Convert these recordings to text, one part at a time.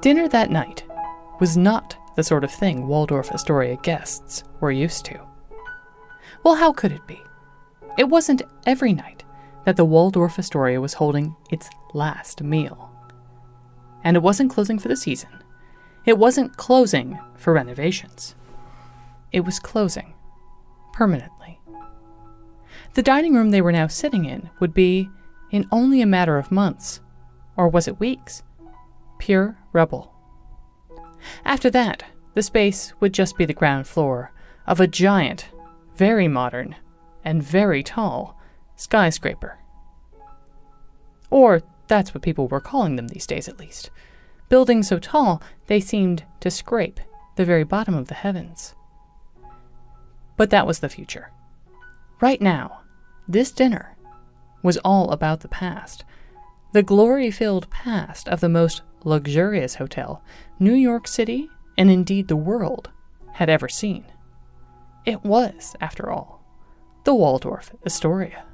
Dinner that night was not the sort of thing Waldorf Astoria guests were used to. Well, how could it be? It wasn't every night that the Waldorf Astoria was holding its last meal. And it wasn't closing for the season. It wasn't closing for renovations. It was closing permanently. The dining room they were now sitting in would be, in only a matter of months, or was it weeks, pure rubble. After that, the space would just be the ground floor of a giant, very modern, and very tall skyscraper. Or that's what people were calling them these days, at least. Buildings so tall they seemed to scrape the very bottom of the heavens. But that was the future. Right now, this dinner was all about the past. The glory filled past of the most luxurious hotel New York City, and indeed the world, had ever seen. It was, after all, the Waldorf Astoria.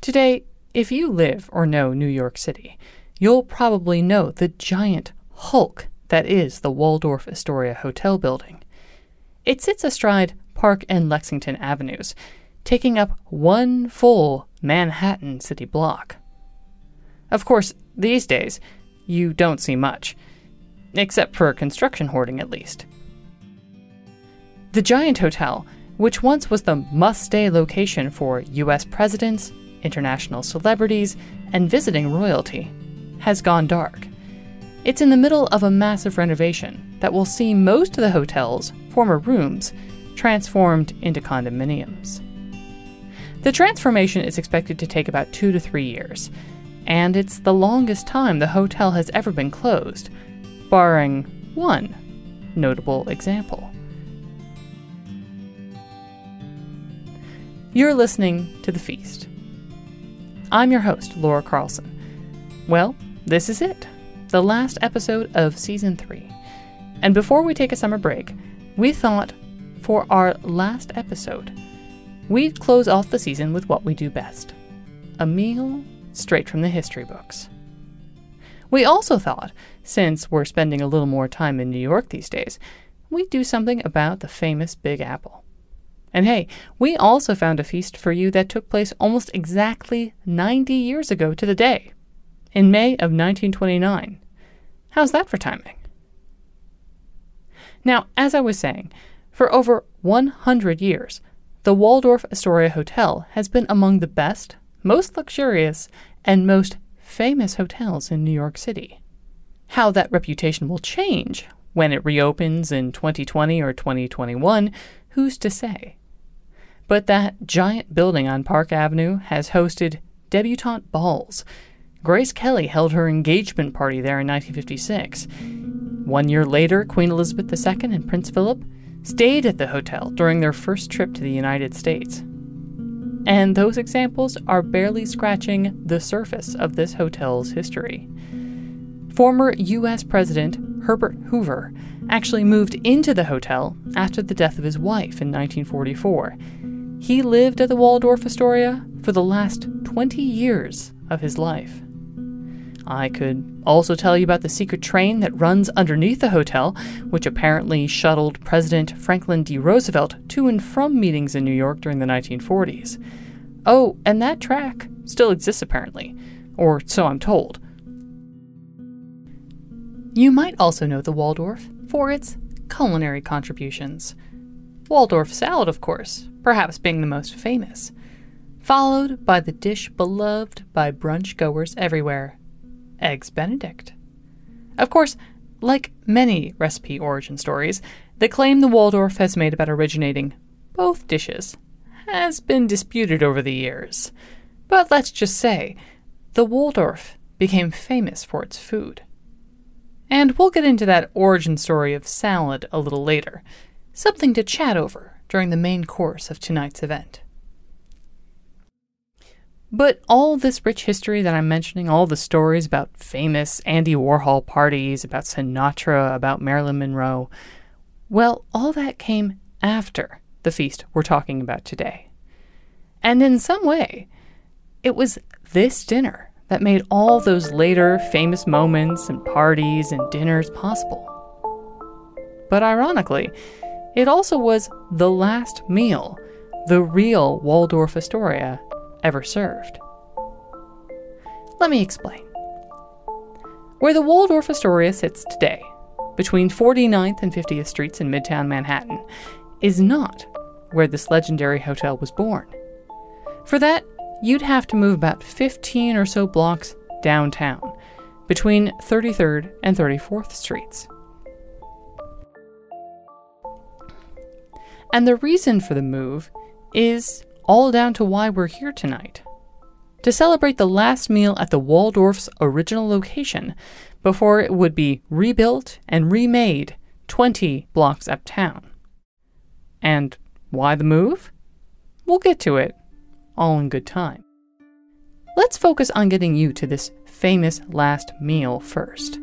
Today, if you live or know New York City, you'll probably know the giant hulk that is the Waldorf Astoria Hotel building. It sits astride Park and Lexington Avenues, taking up one full Manhattan city block. Of course, these days, you don't see much, except for construction hoarding at least. The Giant Hotel, which once was the must stay location for US presidents, international celebrities, and visiting royalty, has gone dark. It's in the middle of a massive renovation that will see most of the hotel's former rooms transformed into condominiums. The transformation is expected to take about two to three years, and it's the longest time the hotel has ever been closed, barring one notable example. You're listening to The Feast. I'm your host, Laura Carlson. Well, this is it, the last episode of Season 3. And before we take a summer break, we thought for our last episode, we'd close off the season with what we do best a meal straight from the history books. We also thought, since we're spending a little more time in New York these days, we'd do something about the famous Big Apple. And hey, we also found a feast for you that took place almost exactly 90 years ago to the day, in May of 1929. How's that for timing? Now, as I was saying, for over 100 years, the Waldorf Astoria Hotel has been among the best, most luxurious, and most famous hotels in New York City. How that reputation will change when it reopens in 2020 or 2021, who's to say? But that giant building on Park Avenue has hosted debutante balls. Grace Kelly held her engagement party there in 1956. One year later, Queen Elizabeth II and Prince Philip stayed at the hotel during their first trip to the United States. And those examples are barely scratching the surface of this hotel's history. Former U.S. President Herbert Hoover actually moved into the hotel after the death of his wife in 1944. He lived at the Waldorf Astoria for the last 20 years of his life. I could also tell you about the secret train that runs underneath the hotel, which apparently shuttled President Franklin D. Roosevelt to and from meetings in New York during the 1940s. Oh, and that track still exists apparently, or so I'm told. You might also know the Waldorf for its culinary contributions. Waldorf salad, of course, perhaps being the most famous, followed by the dish beloved by brunch goers everywhere Eggs Benedict. Of course, like many recipe origin stories, the claim the Waldorf has made about originating both dishes has been disputed over the years. But let's just say, the Waldorf became famous for its food. And we'll get into that origin story of salad a little later, something to chat over during the main course of tonight's event. But all this rich history that I'm mentioning, all the stories about famous Andy Warhol parties, about Sinatra, about Marilyn Monroe, well, all that came after the feast we're talking about today. And in some way, it was this dinner that made all those later famous moments and parties and dinners possible. But ironically, it also was the last meal the real Waldorf Astoria ever served. Let me explain. Where the Waldorf Astoria sits today, between 49th and 50th Streets in Midtown Manhattan, is not where this legendary hotel was born. For that, you'd have to move about 15 or so blocks downtown, between 33rd and 34th Streets. And the reason for the move is all down to why we're here tonight to celebrate the last meal at the Waldorf's original location before it would be rebuilt and remade 20 blocks uptown. And why the move? We'll get to it, all in good time. Let's focus on getting you to this famous last meal first.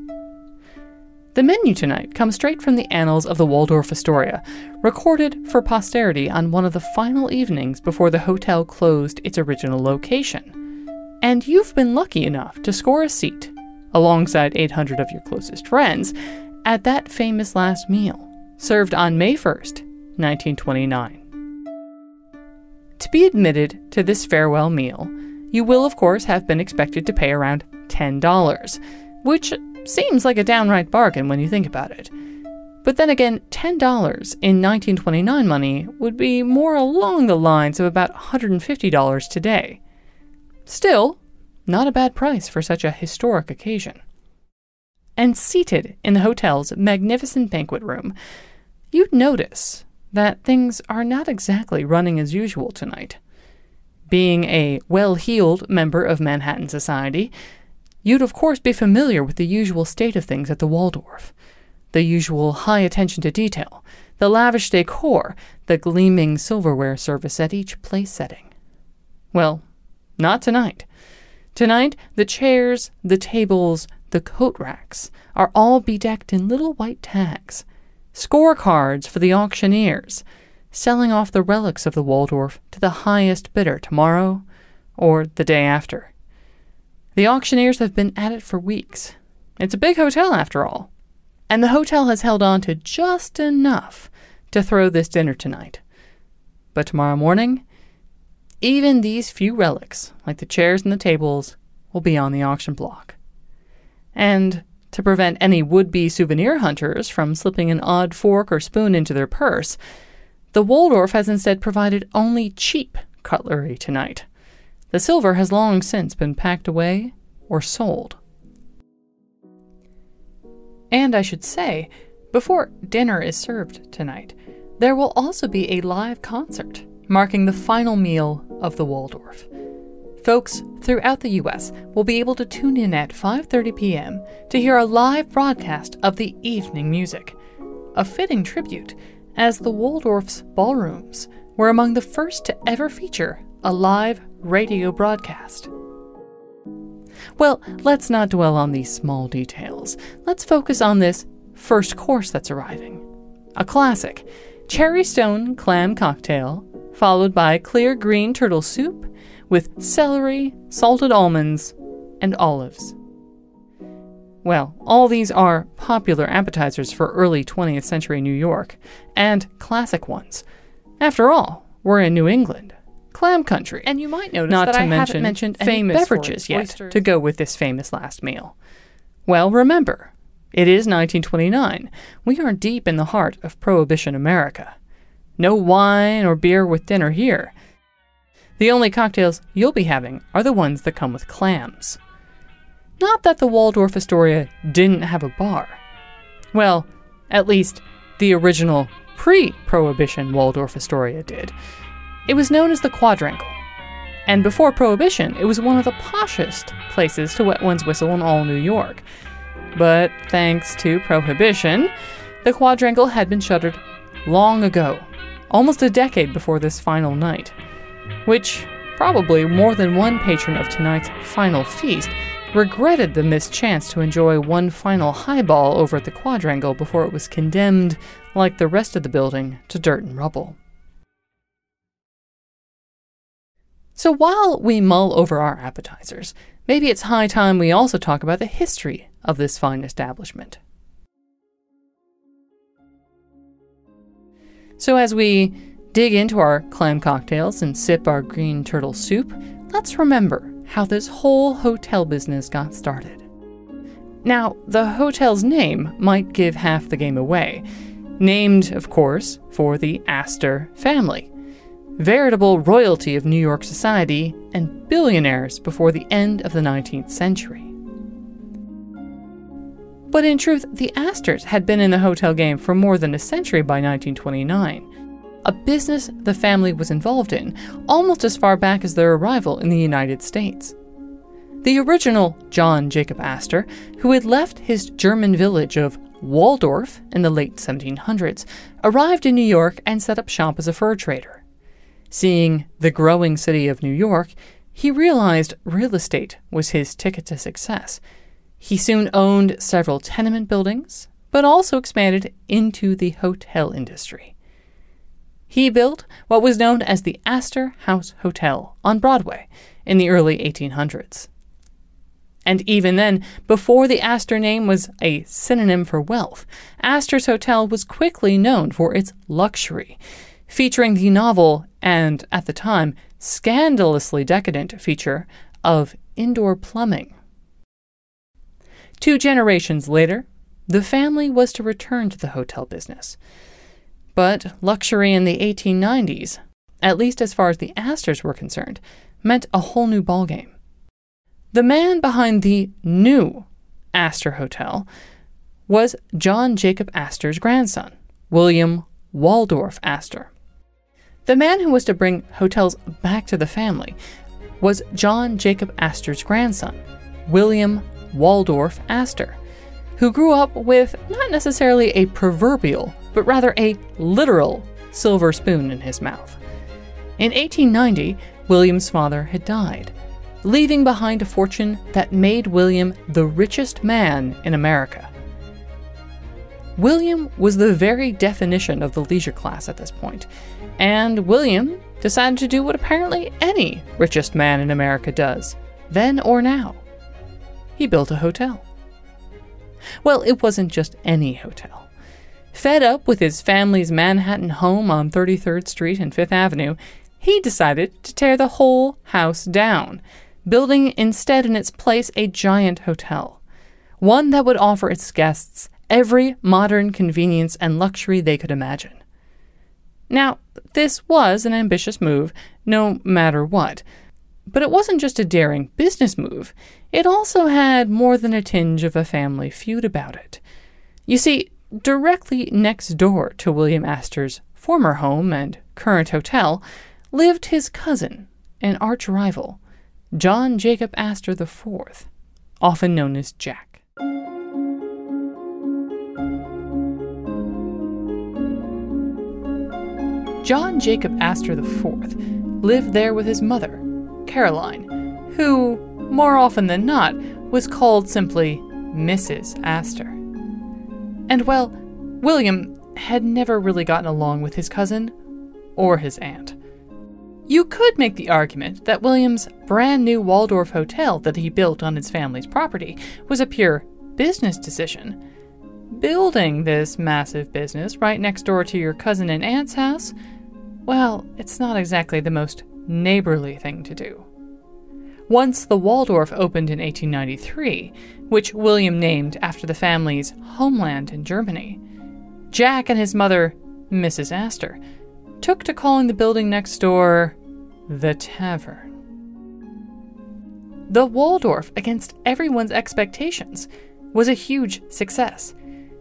The menu tonight comes straight from the annals of the Waldorf Astoria, recorded for posterity on one of the final evenings before the hotel closed its original location and you've been lucky enough to score a seat, alongside 800 of your closest friends, at that famous last meal, served on May 1st, 1929. To be admitted to this farewell meal, you will, of course, have been expected to pay around $10, which seems like a downright bargain when you think about it. But then again, $10 in 1929 money would be more along the lines of about $150 today. Still, not a bad price for such a historic occasion. And seated in the hotel's magnificent banquet room, you'd notice that things are not exactly running as usual tonight. Being a well heeled member of Manhattan society, you'd of course be familiar with the usual state of things at the Waldorf the usual high attention to detail, the lavish decor, the gleaming silverware service at each place setting. Well, not tonight. Tonight, the chairs, the tables, the coat racks are all bedecked in little white tags, scorecards for the auctioneers, selling off the relics of the Waldorf to the highest bidder tomorrow or the day after. The auctioneers have been at it for weeks. It's a big hotel, after all. And the hotel has held on to just enough to throw this dinner tonight. But tomorrow morning, even these few relics, like the chairs and the tables, will be on the auction block. And to prevent any would be souvenir hunters from slipping an odd fork or spoon into their purse, the Waldorf has instead provided only cheap cutlery tonight. The silver has long since been packed away or sold. And I should say, before dinner is served tonight, there will also be a live concert marking the final meal of the Waldorf. Folks throughout the US will be able to tune in at 5:30 p.m. to hear a live broadcast of the evening music, a fitting tribute as the Waldorf's ballrooms were among the first to ever feature a live radio broadcast. Well, let's not dwell on these small details. Let's focus on this first course that's arriving. A classic cherry stone clam cocktail followed by clear green turtle soup with celery, salted almonds, and olives. Well, all these are popular appetizers for early 20th century New York, and classic ones. After all, we're in New England, clam country, and you might notice not that to I mention haven't mentioned famous beverages yet oysters. to go with this famous last meal. Well, remember, it is 1929. We are deep in the heart of Prohibition America. No wine or beer with dinner here. The only cocktails you'll be having are the ones that come with clams. Not that the Waldorf Astoria didn't have a bar. Well, at least the original pre Prohibition Waldorf Astoria did. It was known as the Quadrangle. And before Prohibition, it was one of the poshest places to wet one's whistle in all New York. But thanks to Prohibition, the Quadrangle had been shuttered long ago almost a decade before this final night, which probably more than one patron of tonight's final feast regretted the missed chance to enjoy one final highball over at the quadrangle before it was condemned, like the rest of the building, to dirt and rubble. So while we mull over our appetizers, maybe it's high time we also talk about the history of this fine establishment. So as we dig into our clam cocktails and sip our green turtle soup, let's remember how this whole hotel business got started. Now, the hotel's name might give half the game away. Named, of course, for the Astor family veritable royalty of New York society, and billionaires before the end of the 19th century. But in truth, the Astors had been in the hotel game for more than a century by 1929, a business the family was involved in almost as far back as their arrival in the United States. The original John Jacob Astor, who had left his German village of Waldorf in the late 1700s, arrived in New York and set up shop as a fur trader. Seeing the growing city of New York, he realized real estate was his ticket to success. He soon owned several tenement buildings, but also expanded into the hotel industry. He built what was known as the Astor House Hotel on Broadway in the early 1800s. And even then, before the Astor name was a synonym for wealth, Astor's Hotel was quickly known for its luxury featuring the novel and, at the time, scandalously decadent feature of indoor plumbing. Two generations later, the family was to return to the hotel business. But luxury in the 1890s, at least as far as the Astors were concerned, meant a whole new ballgame. The man behind the new Astor Hotel was John Jacob Astor's grandson, William Waldorf Astor. The man who was to bring hotels back to the family was John Jacob Astor's grandson, William Waldorf Astor, who grew up with not necessarily a proverbial, but rather a literal silver spoon in his mouth. In 1890, William's father had died, leaving behind a fortune that made William the richest man in America. William was the very definition of the leisure class at this point, and William decided to do what apparently any richest man in America does, then or now. He built a hotel. Well, it wasn't just any hotel. Fed up with his family's Manhattan home on 33rd Street and Fifth Avenue, he decided to tear the whole house down, building instead in its place a giant hotel, one that would offer its guests every modern convenience and luxury they could imagine. Now, this was an ambitious move, no matter what. But it wasn't just a daring business move, it also had more than a tinge of a family feud about it. You see, directly next door to William Astor's former home and current hotel lived his cousin, an arch rival, John Jacob Astor IV, often known as Jack. John Jacob Astor IV lived there with his mother, Caroline, who, more often than not, was called simply Mrs. Astor. And well, William had never really gotten along with his cousin or his aunt. You could make the argument that William's brand new Waldorf hotel that he built on his family's property was a pure business decision. Building this massive business right next door to your cousin and aunt's house well, it's not exactly the most neighborly thing to do. Once the Waldorf opened in 1893, which William named after the family's homeland in Germany, Jack and his mother, Mrs. Astor, took to calling the building next door the Tavern. The Waldorf, against everyone's expectations, was a huge success,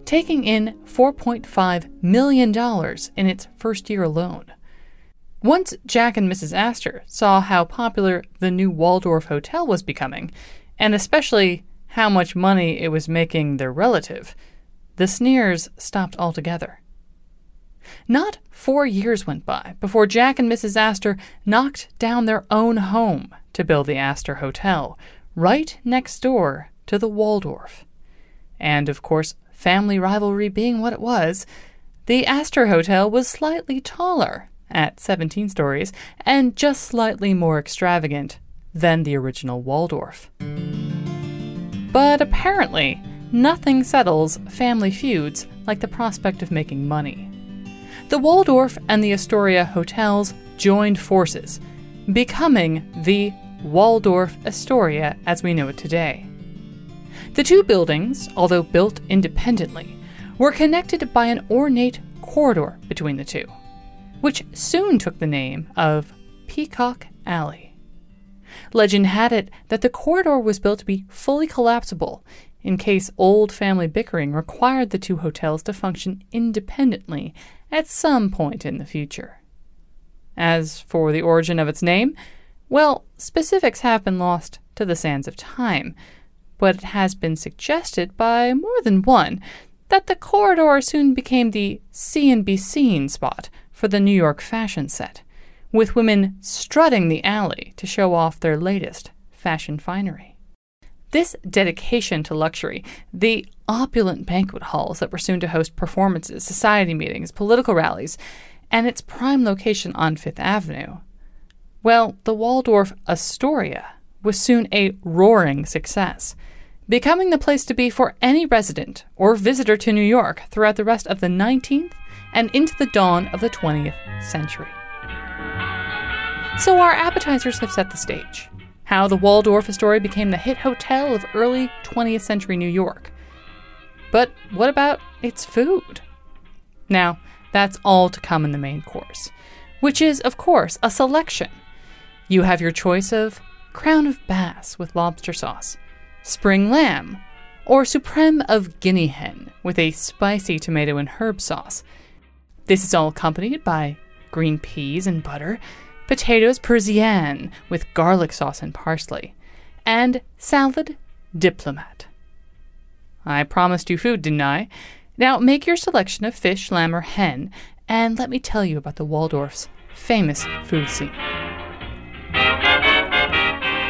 taking in $4.5 million in its first year alone. Once Jack and Mrs. Astor saw how popular the new Waldorf Hotel was becoming, and especially how much money it was making their relative, the sneers stopped altogether. Not four years went by before Jack and Mrs. Astor knocked down their own home to build the Astor Hotel, right next door to the Waldorf. And of course, family rivalry being what it was, the Astor Hotel was slightly taller at 17 stories and just slightly more extravagant than the original Waldorf. But apparently, nothing settles family feuds like the prospect of making money. The Waldorf and the Astoria hotels joined forces, becoming the Waldorf Astoria as we know it today. The two buildings, although built independently, were connected by an ornate corridor between the two, which soon took the name of Peacock Alley. Legend had it that the corridor was built to be fully collapsible in case old family bickering required the two hotels to function independently at some point in the future. As for the origin of its name, well, specifics have been lost to the sands of time, but it has been suggested by more than one that the corridor soon became the see and be seen spot for the New York fashion set, with women strutting the alley to show off their latest fashion finery. This dedication to luxury, the opulent banquet halls that were soon to host performances, society meetings, political rallies, and its prime location on Fifth Avenue, well, the Waldorf Astoria was soon a roaring success, becoming the place to be for any resident or visitor to New York throughout the rest of the 19th and into the dawn of the 20th century. So, our appetizers have set the stage how the Waldorf Astoria became the hit hotel of early 20th century New York. But what about its food? Now, that's all to come in the main course, which is, of course, a selection. You have your choice of crown of bass with lobster sauce, spring lamb, or supreme of guinea hen with a spicy tomato and herb sauce. This is all accompanied by green peas and butter potatoes Parisienne with garlic sauce and parsley, and salad diplomat. I promised you food, didn't I? Now make your selection of fish, lamb, or hen, and let me tell you about the Waldorf's famous food scene.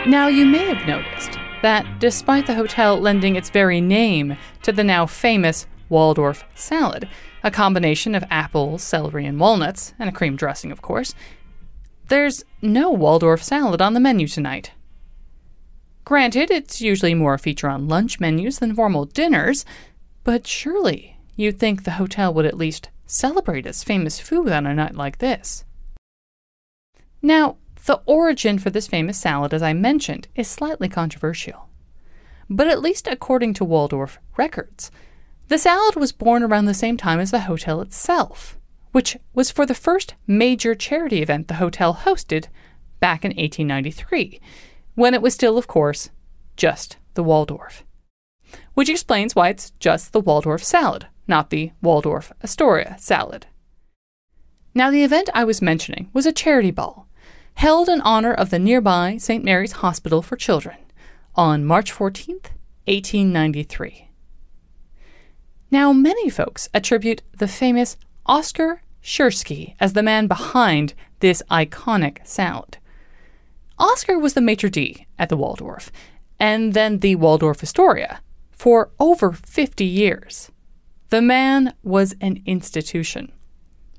Now, you may have noticed that despite the hotel lending its very name to the now famous Waldorf salad, a combination of apples, celery, and walnuts, and a cream dressing, of course, there's no Waldorf salad on the menu tonight. Granted, it's usually more a feature on lunch menus than formal dinners, but surely you'd think the hotel would at least celebrate its famous food on a night like this. Now, the origin for this famous salad, as I mentioned, is slightly controversial. But at least according to Waldorf records, the salad was born around the same time as the hotel itself which was for the first major charity event the hotel hosted back in 1893, when it was still, of course, just the Waldorf. Which explains why it's just the Waldorf salad, not the Waldorf Astoria salad. Now, the event I was mentioning was a charity ball held in honor of the nearby St. Mary's Hospital for Children on March 14th, 1893. Now, many folks attribute the famous Oscar Tschirky as the man behind this iconic sound. Oscar was the maitre d' at the Waldorf, and then the Waldorf Astoria, for over 50 years. The man was an institution,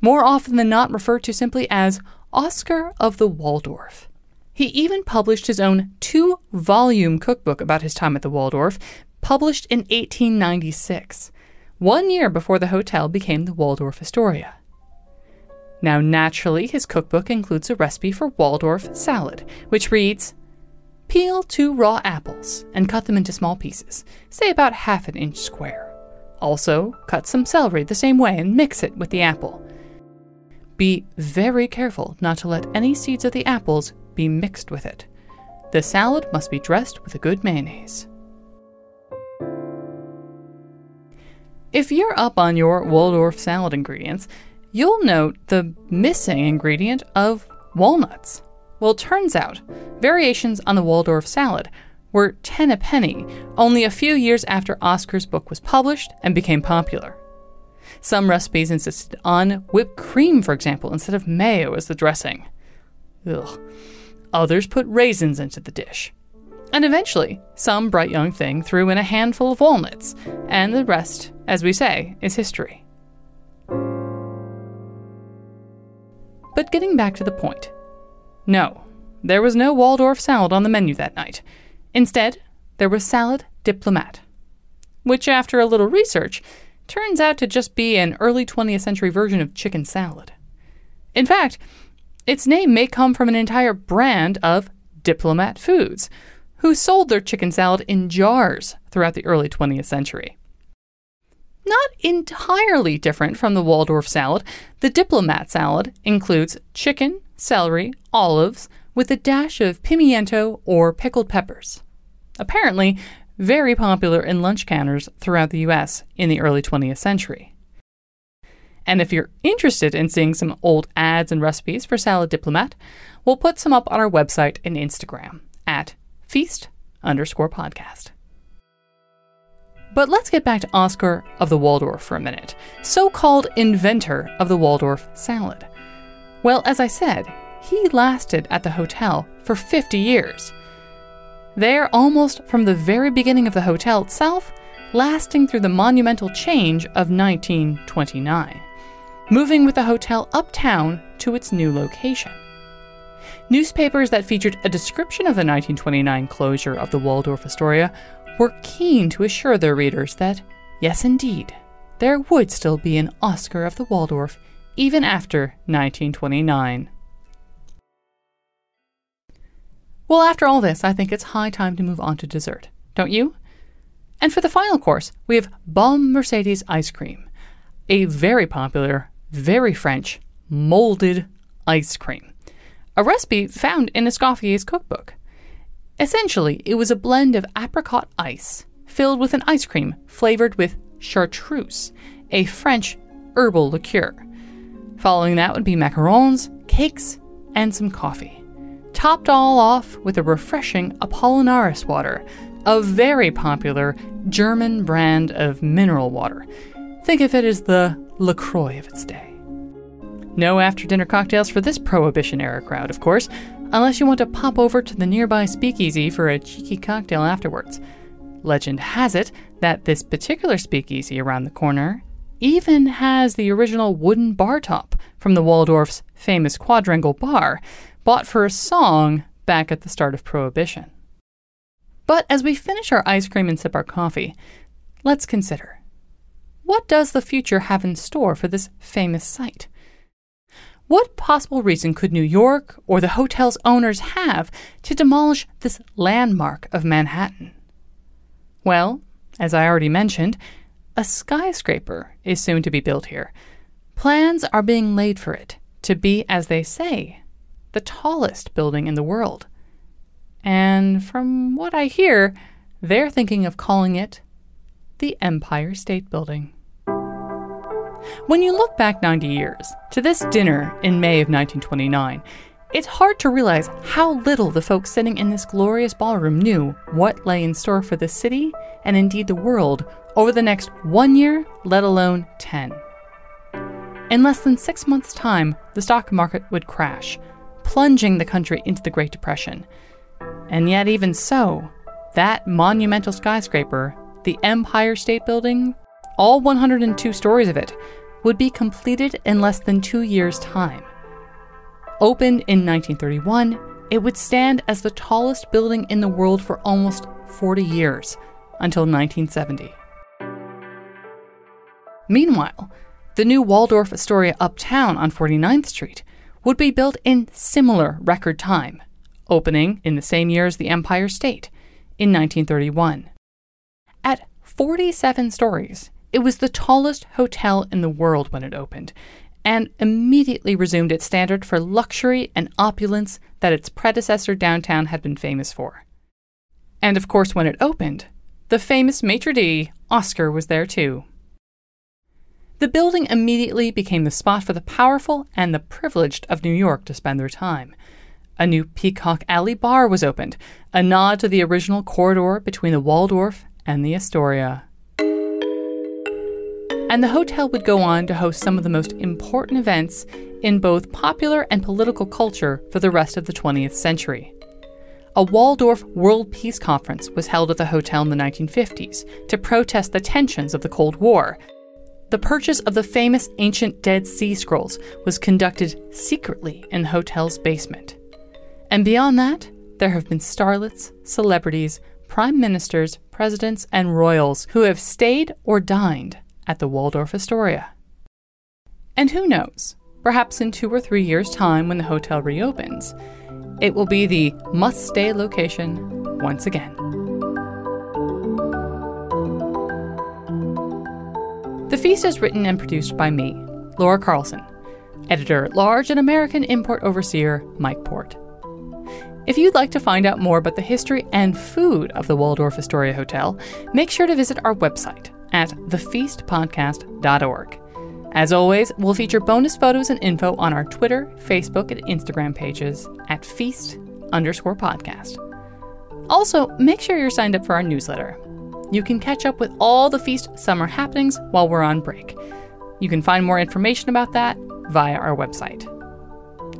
more often than not referred to simply as Oscar of the Waldorf. He even published his own two volume cookbook about his time at the Waldorf, published in 1896, one year before the hotel became the Waldorf Astoria. Now, naturally, his cookbook includes a recipe for Waldorf salad, which reads Peel two raw apples and cut them into small pieces, say about half an inch square. Also, cut some celery the same way and mix it with the apple. Be very careful not to let any seeds of the apples be mixed with it. The salad must be dressed with a good mayonnaise. If you're up on your Waldorf salad ingredients, you'll note the missing ingredient of walnuts. Well, turns out variations on the Waldorf salad were 10 a penny only a few years after Oscar's book was published and became popular. Some recipes insisted on whipped cream, for example, instead of mayo as the dressing. Ugh. Others put raisins into the dish. And eventually, some bright young thing threw in a handful of walnuts, and the rest, as we say, is history. But getting back to the point no, there was no Waldorf salad on the menu that night. Instead, there was salad diplomat, which, after a little research, turns out to just be an early 20th century version of chicken salad. In fact, its name may come from an entire brand of Diplomat Foods, who sold their chicken salad in jars throughout the early 20th century. Not entirely different from the Waldorf salad, the Diplomat salad includes chicken, celery, olives, with a dash of pimiento or pickled peppers. Apparently, very popular in lunch counters throughout the US in the early 20th century. And if you're interested in seeing some old ads and recipes for Salad Diplomat, we'll put some up on our website and Instagram at feast underscore podcast. But let's get back to Oscar of the Waldorf for a minute, so called inventor of the Waldorf salad. Well, as I said, he lasted at the hotel for 50 years. There, almost from the very beginning of the hotel itself, lasting through the monumental change of 1929, moving with the hotel uptown to its new location. Newspapers that featured a description of the 1929 closure of the Waldorf Astoria were keen to assure their readers that, yes, indeed, there would still be an Oscar of the Waldorf even after 1929. Well, after all this, I think it's high time to move on to dessert, don't you? And for the final course, we have Bombe Mercedes ice cream, a very popular, very French, molded ice cream, a recipe found in Escoffier's cookbook. Essentially, it was a blend of apricot ice filled with an ice cream flavored with chartreuse, a French herbal liqueur. Following that would be macarons, cakes, and some coffee. Topped all off with a refreshing Apollinaris water, a very popular German brand of mineral water. Think of it as the LaCroix of its day. No after dinner cocktails for this Prohibition era crowd, of course, unless you want to pop over to the nearby speakeasy for a cheeky cocktail afterwards. Legend has it that this particular speakeasy around the corner even has the original wooden bar top from the Waldorf's famous quadrangle bar, bought for a song back at the start of Prohibition. But as we finish our ice cream and sip our coffee, let's consider what does the future have in store for this famous site? What possible reason could New York or the hotel's owners have to demolish this landmark of Manhattan? Well, as I already mentioned, a skyscraper is soon to be built here. Plans are being laid for it to be, as they say, the tallest building in the world. And from what I hear, they're thinking of calling it the Empire State Building. When you look back 90 years to this dinner in May of 1929, it's hard to realize how little the folks sitting in this glorious ballroom knew what lay in store for the city and indeed the world over the next one year, let alone 10. In less than six months' time, the stock market would crash, plunging the country into the Great Depression. And yet, even so, that monumental skyscraper, the Empire State Building, all 102 stories of it, would be completed in less than two years' time. Opened in 1931, it would stand as the tallest building in the world for almost 40 years, until 1970. Meanwhile, the new Waldorf Astoria uptown on 49th Street would be built in similar record time, opening in the same year as the Empire State, in 1931. At 47 stories, it was the tallest hotel in the world when it opened, and immediately resumed its standard for luxury and opulence that its predecessor downtown had been famous for. And of course, when it opened, the famous maitre d', Oscar, was there too. The building immediately became the spot for the powerful and the privileged of New York to spend their time. A new Peacock Alley bar was opened, a nod to the original corridor between the Waldorf and the Astoria and the hotel would go on to host some of the most important events in both popular and political culture for the rest of the 20th century. A Waldorf World Peace Conference was held at the hotel in the 1950s to protest the tensions of the Cold War. the purchase of the famous ancient Dead Sea Scrolls was conducted secretly in the hotel's basement. And beyond that, there have been starlets, celebrities, prime ministers, presidents, and royals who have stayed or dined at the Waldorf Astoria. And who knows, perhaps in two or three years' time when the hotel reopens, it will be the must stay location once again. The Feast is written and produced by me, Laura Carlson, editor at large and American import overseer Mike Port. If you'd like to find out more about the history and food of the Waldorf Astoria Hotel, make sure to visit our website at thefeastpodcast.org. As always, we'll feature bonus photos and info on our Twitter, Facebook, and Instagram pages at feast underscore podcast. Also, make sure you're signed up for our newsletter. You can catch up with all the Feast summer happenings while we're on break. You can find more information about that via our website.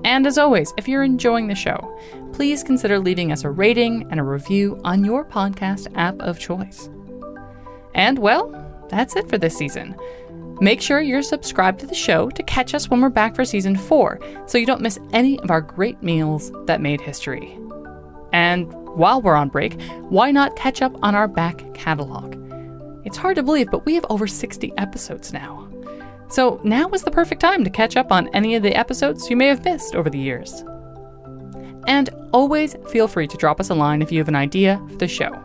And as always, if you're enjoying the show, please consider leaving us a rating and a review on your podcast app of choice. And well, that's it for this season. Make sure you're subscribed to the show to catch us when we're back for season 4 so you don't miss any of our great meals that made history. And while we're on break, why not catch up on our back catalog? It's hard to believe, but we have over 60 episodes now. So now is the perfect time to catch up on any of the episodes you may have missed over the years. And always feel free to drop us a line if you have an idea for the show.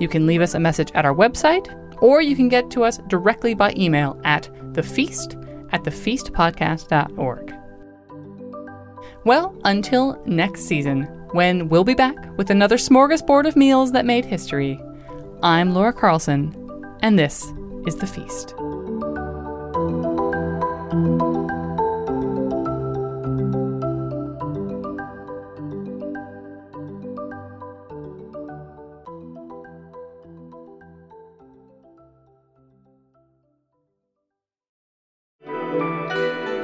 You can leave us a message at our website, or you can get to us directly by email at thefeast at thefeastpodcast.org. Well, until next season, when we'll be back with another smorgasbord of meals that made history, I'm Laura Carlson, and this is The Feast.